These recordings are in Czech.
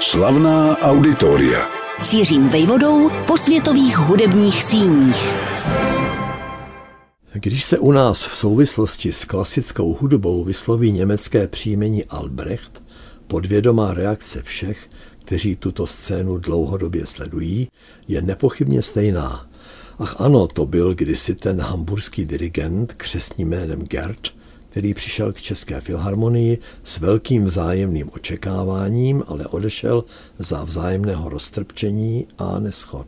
Slavná auditoria. Cířím vejvodou po světových hudebních síních. Když se u nás v souvislosti s klasickou hudbou vysloví německé příjmení Albrecht, podvědomá reakce všech, kteří tuto scénu dlouhodobě sledují, je nepochybně stejná. Ach ano, to byl kdysi ten hamburský dirigent křesním jménem Gerd, který přišel k České filharmonii s velkým vzájemným očekáváním, ale odešel za vzájemného roztrpčení a neschod.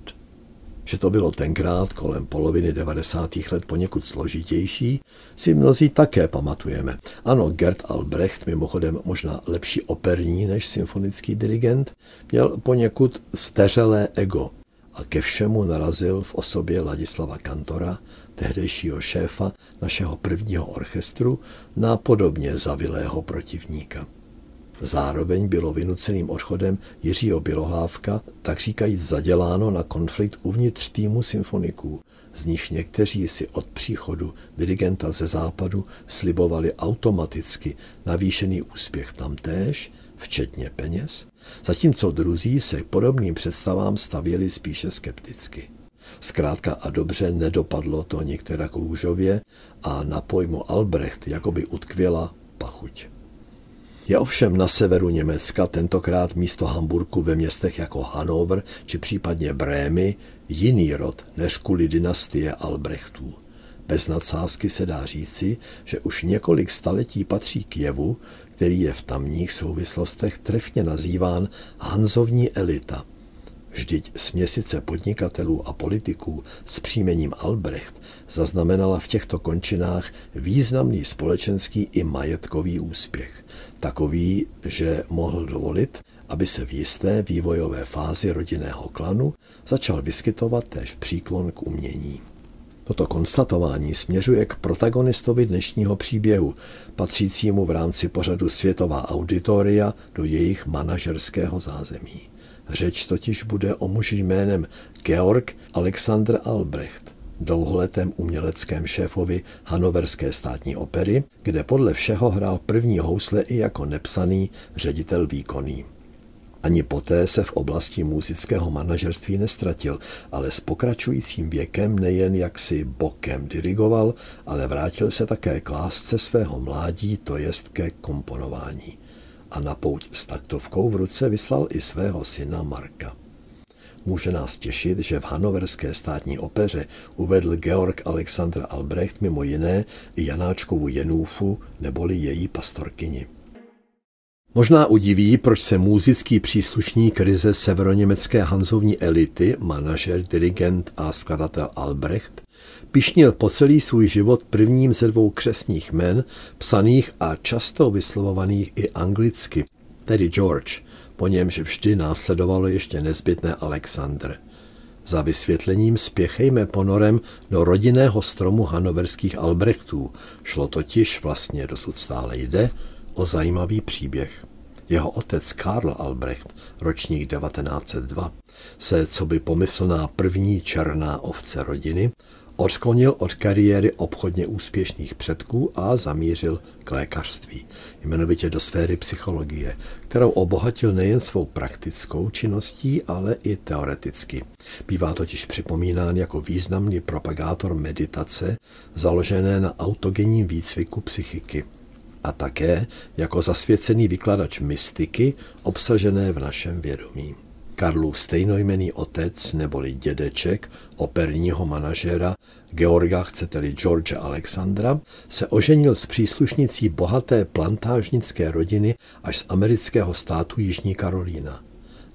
Že to bylo tenkrát kolem poloviny 90. let poněkud složitější, si mnozí také pamatujeme. Ano, Gerd Albrecht, mimochodem možná lepší operní než symfonický dirigent, měl poněkud steřelé ego a ke všemu narazil v osobě Ladislava Kantora, tehdejšího šéfa našeho prvního orchestru, na podobně zavilého protivníka. Zároveň bylo vynuceným odchodem Jiřího Bělohlávka tak říkajíc zaděláno na konflikt uvnitř týmu symfoniků, z nich někteří si od příchodu dirigenta ze západu slibovali automaticky navýšený úspěch tamtéž, včetně peněz, zatímco druzí se podobným představám stavěli spíše skepticky. Zkrátka a dobře nedopadlo to některá kůžově a na pojmu Albrecht jakoby utkvěla pachuť. Je ovšem na severu Německa, tentokrát místo Hamburku ve městech jako Hannover či případně Brémy, jiný rod než kvůli dynastie Albrechtů. Bez nadsázky se dá říci, že už několik staletí patří k jevu, který je v tamních souvislostech trefně nazýván Hanzovní elita – Vždyť směsice podnikatelů a politiků s příjmením Albrecht zaznamenala v těchto končinách významný společenský i majetkový úspěch. Takový, že mohl dovolit, aby se v jisté vývojové fázi rodinného klanu začal vyskytovat též příklon k umění. Toto konstatování směřuje k protagonistovi dnešního příběhu, patřícímu v rámci pořadu Světová auditoria do jejich manažerského zázemí. Řeč totiž bude o muži jménem Georg Alexander Albrecht, dlouholetém uměleckém šéfovi Hanoverské státní opery, kde podle všeho hrál první housle i jako nepsaný ředitel výkonný. Ani poté se v oblasti muzického manažerství nestratil, ale s pokračujícím věkem nejen jaksi bokem dirigoval, ale vrátil se také k lásce svého mládí, to jest ke komponování a na pouť s taktovkou v ruce vyslal i svého syna Marka. Může nás těšit, že v hanoverské státní opeře uvedl Georg Alexander Albrecht mimo jiné i Janáčkovu Jenůfu neboli její pastorkyni. Možná udiví, proč se muzický příslušník ryze severoněmecké hanzovní elity, manažer, dirigent a skladatel Albrecht, pišnil po celý svůj život prvním ze dvou křesních men, psaných a často vyslovovaných i anglicky, tedy George, po němž vždy následovalo ještě nezbytné Alexander. Za vysvětlením spěchejme ponorem do rodinného stromu hanoverských Albrechtů. Šlo totiž vlastně dosud stále jde o zajímavý příběh. Jeho otec Karl Albrecht, ročník 1902, se, co by pomyslná první černá ovce rodiny, Odklonil od kariéry obchodně úspěšných předků a zamířil k lékařství, jmenovitě do sféry psychologie, kterou obohatil nejen svou praktickou činností, ale i teoreticky. Bývá totiž připomínán jako významný propagátor meditace, založené na autogenním výcviku psychiky a také jako zasvěcený vykladač mystiky obsažené v našem vědomí. Karlův stejnojmený otec neboli dědeček operního manažera Georga, chcete-li George Alexandra, se oženil s příslušnicí bohaté plantážnické rodiny až z amerického státu Jižní Karolína.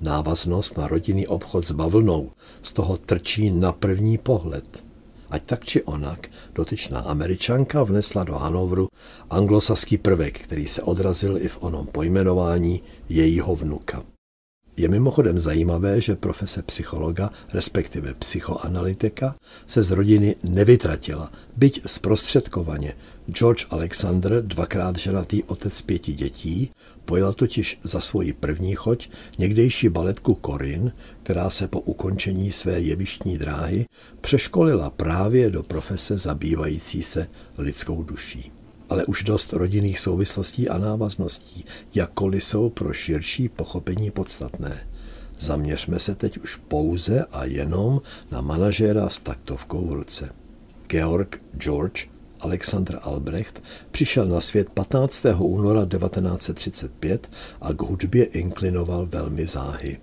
Návaznost na rodinný obchod s bavlnou z toho trčí na první pohled. Ať tak či onak, dotyčná američanka vnesla do Hanovru anglosaský prvek, který se odrazil i v onom pojmenování jejího vnuka. Je mimochodem zajímavé, že profese psychologa, respektive psychoanalytika, se z rodiny nevytratila, byť zprostředkovaně. George Alexander, dvakrát ženatý otec pěti dětí, pojel totiž za svoji první choť někdejší baletku Corinne, která se po ukončení své jevištní dráhy přeškolila právě do profese zabývající se lidskou duší. Ale už dost rodinných souvislostí a návazností, jakkoliv jsou pro širší pochopení podstatné. Zaměřme se teď už pouze a jenom na manažéra s taktovkou v ruce. Georg George Alexander Albrecht přišel na svět 15. února 1935 a k hudbě inklinoval velmi záhy.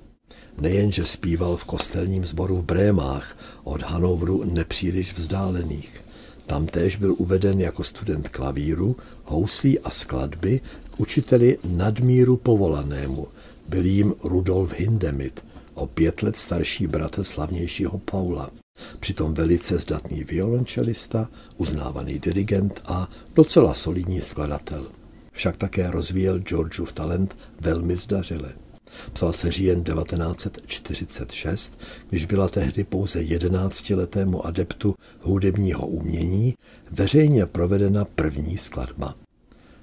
Nejenže zpíval v kostelním sboru v Brémách, od Hanovru nepříliš vzdálených. Tam též byl uveden jako student klavíru, houslí a skladby k učiteli nadmíru povolanému. Byl jim Rudolf Hindemith, o pět let starší bratr slavnějšího Paula. Přitom velice zdatný violončelista, uznávaný dirigent a docela solidní skladatel. Však také rozvíjel Georgeův talent velmi zdařile. Psal se říjen 1946, když byla tehdy pouze 11-letému adeptu hudebního umění veřejně provedena první skladba.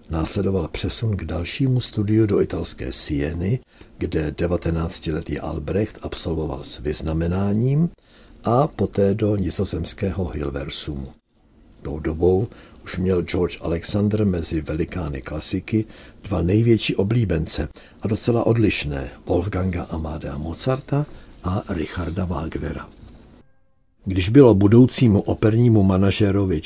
Následoval přesun k dalšímu studiu do italské Sieny, kde 19-letý Albrecht absolvoval s vyznamenáním a poté do nizozemského Hilversumu. Tou dobou už měl George Alexander mezi velikány klasiky dva největší oblíbence a docela odlišné Wolfganga Amadea Mozarta a Richarda Wagnera. Když bylo budoucímu opernímu manažerovi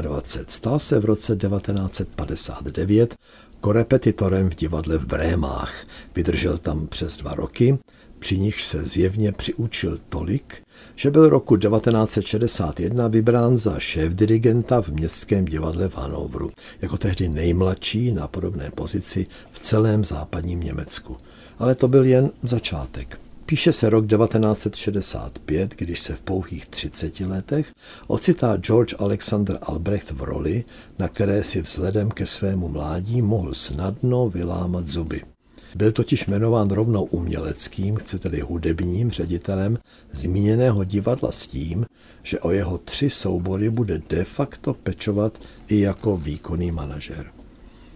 24, stal se v roce 1959 korepetitorem v divadle v Brémách. Vydržel tam přes dva roky, při nich se zjevně přiučil tolik, že byl roku 1961 vybrán za šéf-dirigenta v Městském divadle v Hanovru, jako tehdy nejmladší na podobné pozici v celém západním Německu. Ale to byl jen začátek. Píše se rok 1965, když se v pouhých 30 letech ocitá George Alexander Albrecht v roli, na které si vzhledem ke svému mládí mohl snadno vylámat zuby. Byl totiž jmenován rovnou uměleckým, chcete-li hudebním ředitelem zmíněného divadla s tím, že o jeho tři soubory bude de facto pečovat i jako výkonný manažer.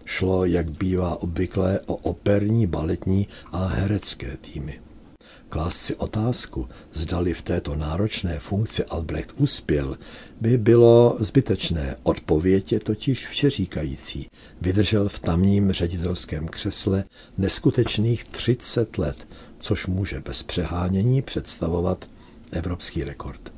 Šlo, jak bývá obvyklé, o operní, baletní a herecké týmy. Klást si otázku, zdali v této náročné funkci Albrecht uspěl, by bylo zbytečné. Odpověď je totiž všeříkající. Vydržel v tamním ředitelském křesle neskutečných 30 let, což může bez přehánění představovat evropský rekord.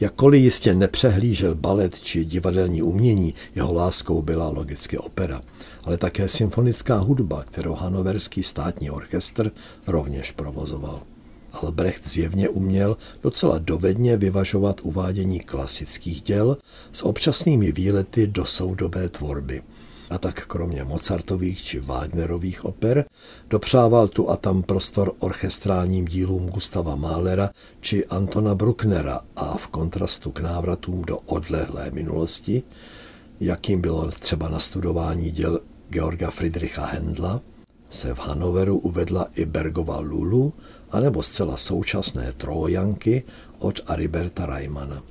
Jakkoliv jistě nepřehlížel balet či divadelní umění, jeho láskou byla logicky opera, ale také symfonická hudba, kterou hanoverský státní orchestr rovněž provozoval. Albrecht zjevně uměl docela dovedně vyvažovat uvádění klasických děl s občasnými výlety do soudobé tvorby – a tak kromě Mozartových či Wagnerových oper dopřával tu a tam prostor orchestrálním dílům Gustava Mahlera či Antona Brucknera a v kontrastu k návratům do odlehlé minulosti, jakým bylo třeba nastudování děl Georga Friedricha Händla, se v Hanoveru uvedla i Bergova Lulu, anebo zcela současné Trojanky od Ariberta Raimana.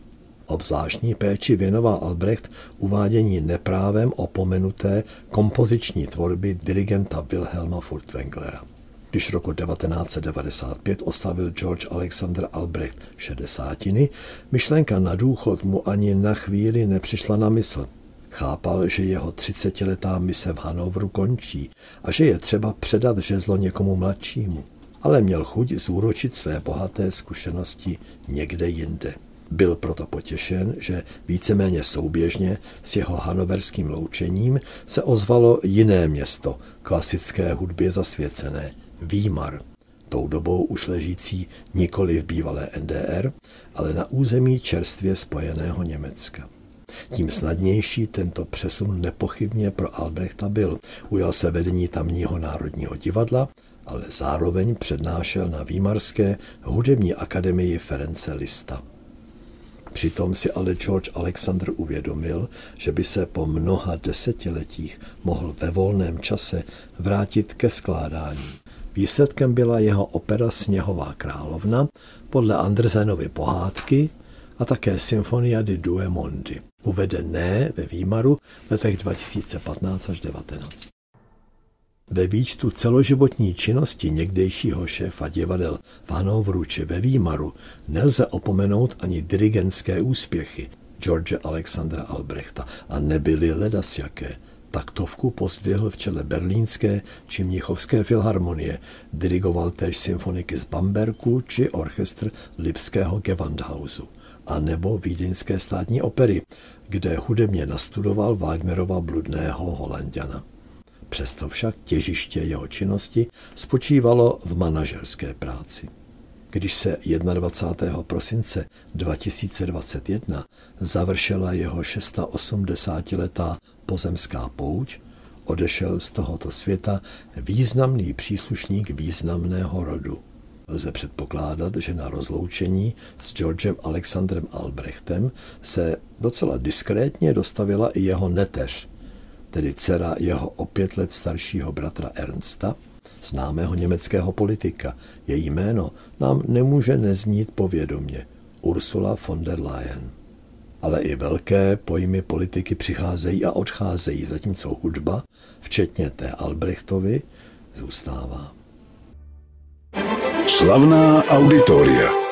Obzvláštní péči věnoval Albrecht uvádění neprávem opomenuté kompoziční tvorby dirigenta Wilhelma Furtwänglera. Když roku 1995 oslavil George Alexander Albrecht šedesátiny, myšlenka na důchod mu ani na chvíli nepřišla na mysl. Chápal, že jeho třicetiletá mise v Hanovru končí a že je třeba předat žezlo někomu mladšímu. Ale měl chuť zúročit své bohaté zkušenosti někde jinde. Byl proto potěšen, že víceméně souběžně s jeho hanoverským loučením se ozvalo jiné město, klasické hudbě zasvěcené, Výmar, tou dobou už ležící nikoli v bývalé NDR, ale na území čerstvě spojeného Německa. Tím snadnější tento přesun nepochybně pro Albrechta byl. Ujal se vedení tamního národního divadla, ale zároveň přednášel na Výmarské hudební akademii Ference Lista. Přitom si ale George Alexander uvědomil, že by se po mnoha desetiletích mohl ve volném čase vrátit ke skládání. Výsledkem byla jeho opera Sněhová královna podle Andersenovy pohádky a také Symfonia di Due Mondi, uvedené ve Výmaru v letech 2015 až 2019. Ve výčtu celoživotní činnosti někdejšího šéfa divadel v či ve Výmaru nelze opomenout ani dirigentské úspěchy. George Alexandra Albrechta a nebyly ledas jaké. Taktovku pozdvihl v čele berlínské či mnichovské filharmonie, dirigoval též symfoniky z Bamberku či orchestr Lipského Gewandhausu a nebo Vídeňské státní opery, kde hudebně nastudoval Wagnerova bludného Holandiana. Přesto však těžiště jeho činnosti spočívalo v manažerské práci. Když se 21. prosince 2021 završila jeho 680-letá pozemská pouť, odešel z tohoto světa významný příslušník významného rodu. Lze předpokládat, že na rozloučení s Georgem Alexandrem Albrechtem se docela diskrétně dostavila i jeho neteř, tedy dcera jeho o pět let staršího bratra Ernsta, známého německého politika. Její jméno nám nemůže neznít povědomě. Ursula von der Leyen. Ale i velké pojmy politiky přicházejí a odcházejí, zatímco hudba, včetně té Albrechtovi, zůstává. Slavná auditoria.